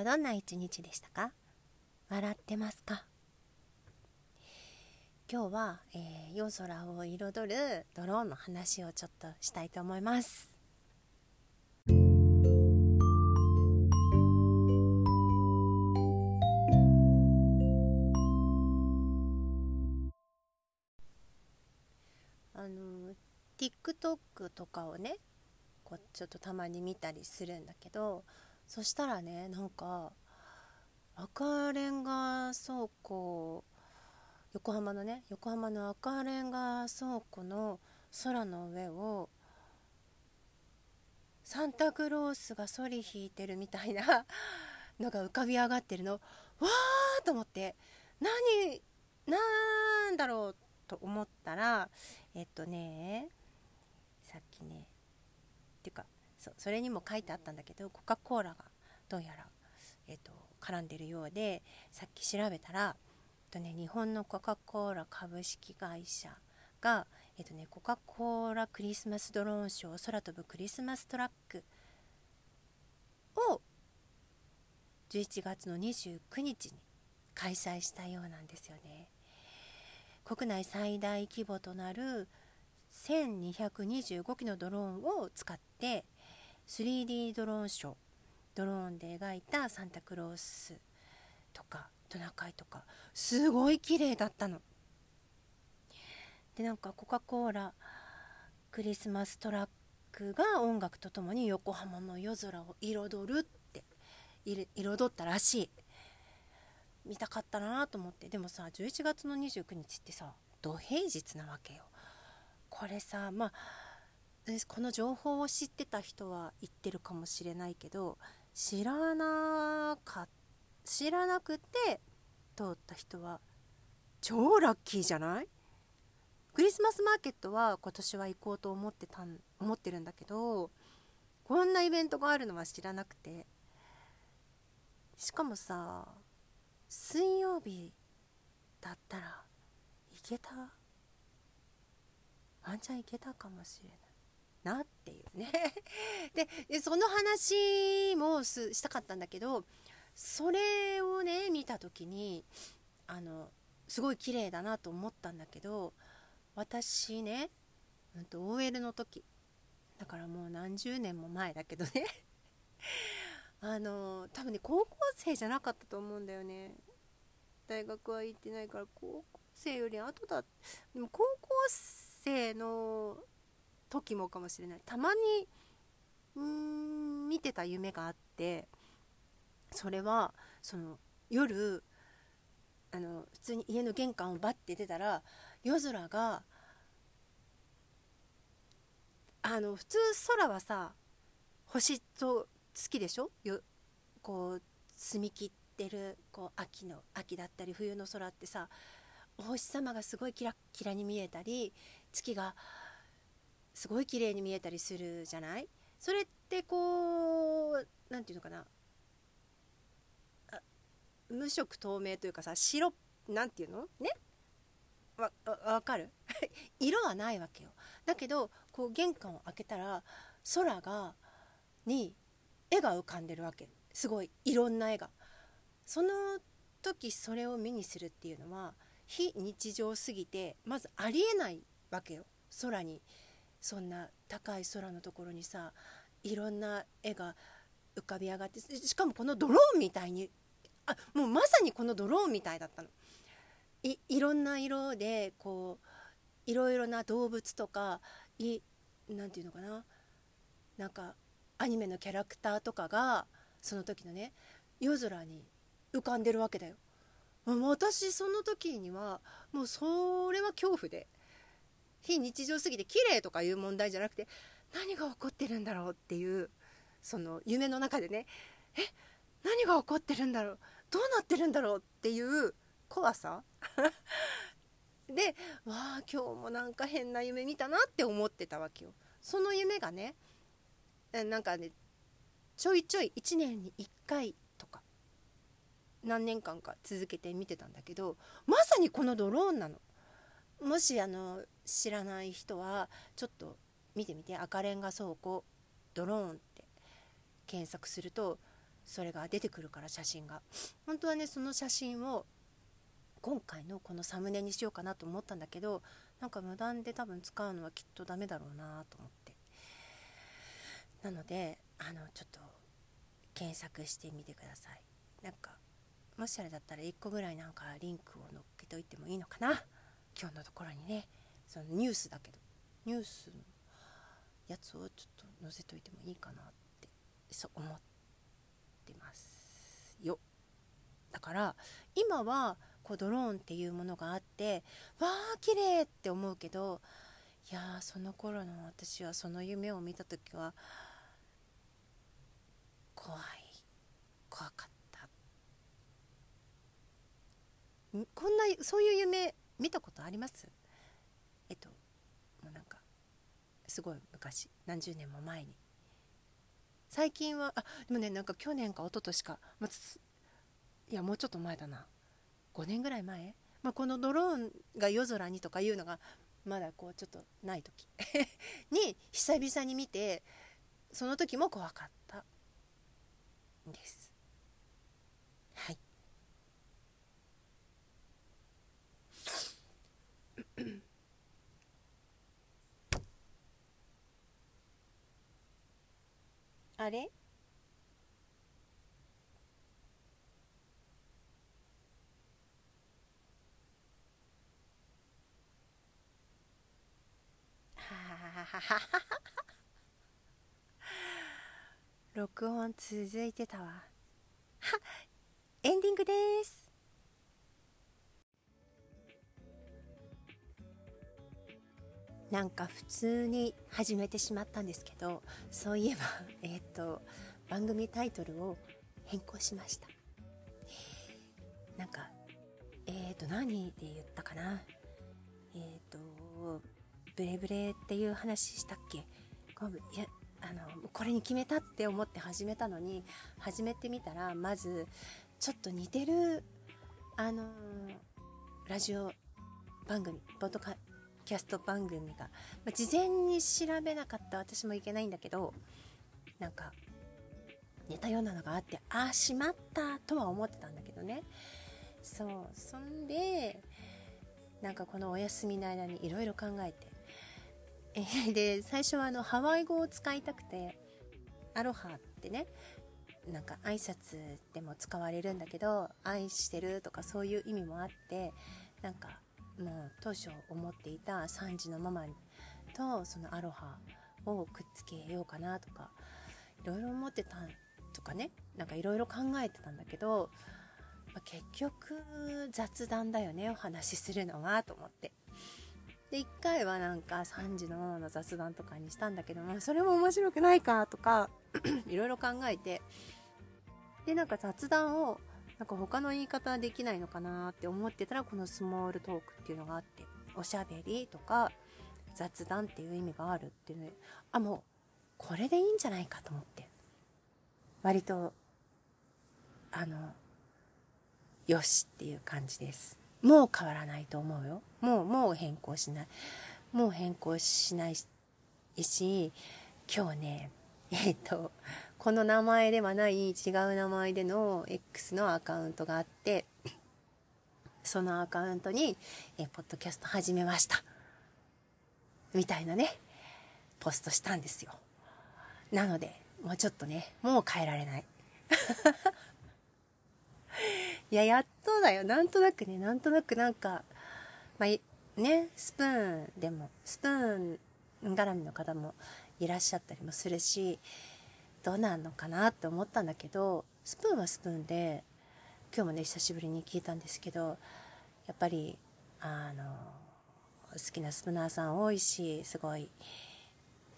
はどんな一日でしたか？笑ってますか？今日は、えー、夜空を彩るドローンの話をちょっとしたいと思います。あの TikTok とかをねこうちょっとたまに見たりするんだけどそしたらねなんか赤レンガ倉庫横浜のね横浜の赤レンガ倉庫の空の上をサンタクロースがソリ引いてるみたいなのが浮かび上がってるの。わーと思って何なんだろうと思ったらえっとねさっきねっていうかそそれにも書いてあったんだけどコカ・コーラがどうやら、えーと、絡んでるようでさっき調べたら、えーとね、日本のコカ・コーラ株式会社が、えーとね、コカ・コーラクリスマスドローンショー空飛ぶクリスマストラックを11月の29日に開催したようなんですよね。国内最大規模となる1225機のドローンを使って 3D ドローンショードローンで描いたサンタクロースとかトナカイとかすごい綺麗だったの。でなんかコカ・コーラクリスマストラックが音楽とともに横浜の夜空を彩るって彩ったらしい。見たかったなと思って。でもさ11月の29日ってさ土平日なわけよ。これさまあこの情報を知ってた人は言ってるかもしれないけど知らなか知らなくて通った人は超ラッキーじゃない？クリスマスマーケットは今年は行こうと思ってたん思ってるんだけどこんなイベントがあるのは知らなくて。しかもさ水曜日だったら行けた？ワンチャンいけたかもしれない。なっていうね。でその話もしたかったんだけどそれをね見た時にあのすごい綺麗だなと思ったんだけど私ね、うん、と OL の時だからもう何十年も前だけどね。あの多分ね高校生じゃなかったと思うんだよね。大学は行ってないから高校生より後だでも高校生の時もかもしれない。たまにうん見てた夢があってそれはその夜あの普通に家の玄関をバッて出たら夜空があの普通空はさ星と月でしょ？よこう澄み切ってるこう秋の秋だったり冬の空ってさお星様がすごいキラキラに見えたり月がすごい綺麗に見えたりするじゃない？それってこう何て言うのかな？無色透明というかさ白なんていうの？ね？わわかる？色はないわけよ。だけどこう玄関を開けたら空がに絵が浮かんでるわけ。すごいいろんな絵が。その時それを目にするっていうのは非日常すぎてまずありえないわけよ。空に。そんな高い空のところにさいろんな絵が浮かび上がってしかもこのドローンみたいにあもうまさにこのドローンみたいだったの。いいろんな色でこういろいろな動物とかいなんていうのかな？なんかアニメのキャラクターとかがその時のね夜空に浮かんでるわけだよ。私その時にはもうそれは恐怖で非日常すぎて綺麗とかいう問題じゃなくて何が起こってるんだろうっていうその夢の中でね。え何が起こってるんだろう？どうなってるんだろうっていう怖さ。でわあ今日もなんか変な夢見たなって思ってたわけよ。その夢がねなんかねちょいちょい1年に1回とか何年間か続けて見てたんだけどまさにこのドローンなの。もしあの知らない人はちょっと見てみて。赤レンガ倉庫ドローンって検索するとそれが出てくるから写真が。本当はねその写真を今回のこのサムネにしようかなと思ったんだけどなんか無断で多分使うのはきっとダメだろうなと思って。なのであのちょっと検索してみてください。なんかもしあれだったら1個ぐらいなんかリンクを載っけといてもいいのかな？今日のところにね。そのニュースだけど。ニュースのやつをちょっと載せといてもいいかなってそう思ってますよ。だから今はこうドローンっていうものがあってわあ綺麗って思うけどいやその頃の私はその夢を見た時は怖い。怖かった。こんなそういう夢見たことありますえっともうなんかすごい昔何十年も前に。最近はあでもねなんか去年か一昨年か、まあ、いやもうちょっと前だな。5年ぐらい前、まあ、このドローンが夜空にとかいうのがまだこうちょっとない時。に久々に見てその時も怖かったんです。はい。あれ録音続いてたわ。はエンディングですなんか普通に始めてしまったんですけどそういえば えっ、ー、と番組タイトルを変更しました。なんかえっ、ー、と何で言ったかな？えっ、ー、とブレブレっていう話したっけ？いやあのこれに決めたって思って始めたのに始めてみたらまずちょっと似てるあのラジオ番組ポッドキャスト番組が、まあ、事前に調べなかった私もいけないんだけどなんか似たようなのがあってああしまったとは思ってたんだけどね。そうそんでなんかこのお休みの間にいろいろ考えて。え、で最初はあのハワイ語を使いたくてアロハってねなんか挨拶でも使われるんだけど愛してるとかそういう意味もあってなんかもう当初思っていた3時のママとそのアロハをくっつけようかなとかいろいろ思ってたとかねなんかいろいろ考えてたんだけど、まあ、結局雑談だよねお話しするのはと思って。で1回はなんか3時のママの雑談とかにしたんだけどもそれも面白くないかとか いろいろ考えて。でなんか雑談をなんか他の言い方できないのかなって思ってたらこのスモールトークっていうのがあっておしゃべりとか雑談っていう意味があるっていうのであもうこれでいいんじゃないかと思って割とあのよしっていう感じですもう変わらないと思うよ。もう、もう変更しない。もう変更しないし、今日ね、えっ、と、この名前ではない違う名前での X のアカウントがあって、そのアカウントに、えポッドキャスト始めました。みたいなね、ポストしたんですよ。なので、もうちょっとね、もう変えられない。いや、やっとだよ。なんとなくね、なんとなくなんか、まあ、ね、スプーンでも、スプーン絡みの方もいらっしゃったりもするし、どうなんのかなって思ったんだけど、スプーンはスプーンで、今日もね、久しぶりに聞いたんですけど、やっぱり、あの、好きなスプナーさん多いし、すごい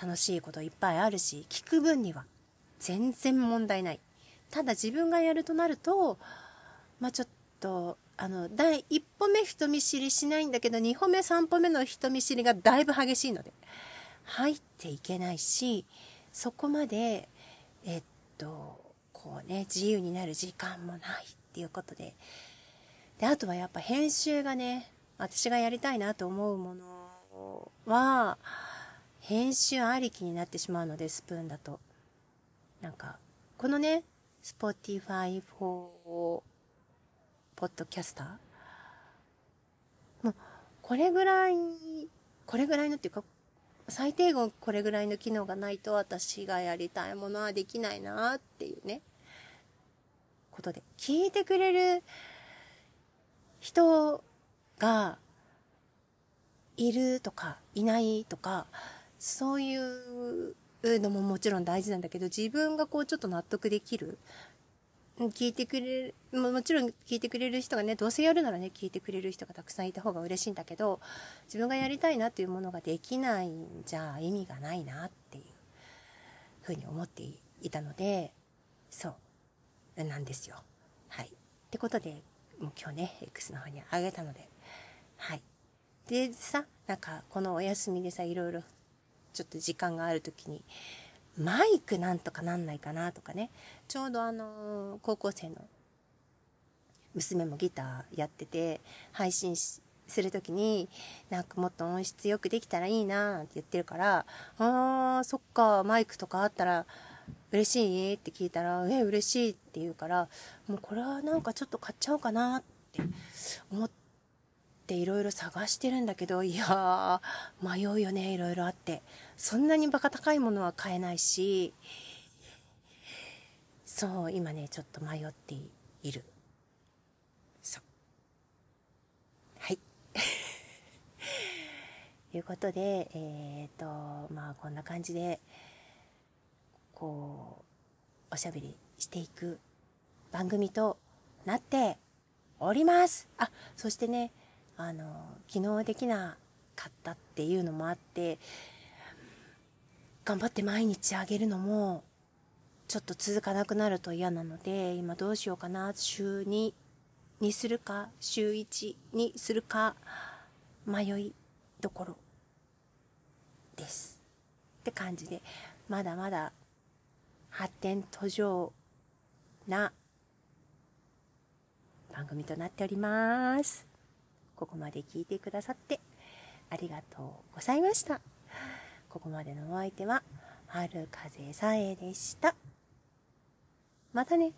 楽しいこといっぱいあるし、聞く分には全然問題ない。ただ自分がやるとなると、まあ、ちょっとあの第1歩目人見知りしないんだけど2歩目3歩目の人見知りがだいぶ激しいので入っていけないしそこまでえっとこうね自由になる時間もないっていうことで。であとはやっぱ編集がね私がやりたいなと思うものは編集ありきになってしまうのでスプーンだと。なんかこのね Spotify for Podcaster もうこれぐらいこれぐらいのっていうか最低限これぐらいの機能がないと私がやりたいものはできないなっていうね。ことで聞いてくれる人がいるとかいないとかそういうのももちろん大事なんだけど自分がこうちょっと納得できる聞いてくれるもちろん聞いてくれる人がねどうせやるならね聞いてくれる人がたくさんいた方が嬉しいんだけど自分がやりたいなっていうものができないんじゃ意味がないなっていうふうに思っていたのでそうなんですよ。はい。ってことでもう今日ね X の方にあげたのではいでさなんかこのお休みでさいろいろちょっと時間がある時にマイクなんとかなんないかなとかね。ちょうどあの高校生の娘もギターやってて配信する時になんかもっと音質よくできたらいいなって言ってるからあーそっかマイクとかあったら嬉しいって聞いたらえ嬉しいって言うからもうこれはなんかちょっと買っちゃおうかなって思ってていろいろ探してるんだけどいや迷うよねいろいろあって。そんなにバカ高いものは買えないしそう今ねちょっと迷っている。そう。はい。いうことでえっ、とまあこんな感じでこうおしゃべりしていく番組となっております。あそしてねあの昨日できなかったっていうのもあって頑張って毎日あげるのもちょっと続かなくなると嫌なので今どうしようかな週2にするか週1にするか迷いどころですって感じでまだまだ発展途上な番組となっております。ここまで聞いてくださってありがとうございました。ここまでのお相手は、春風さえでした。またね。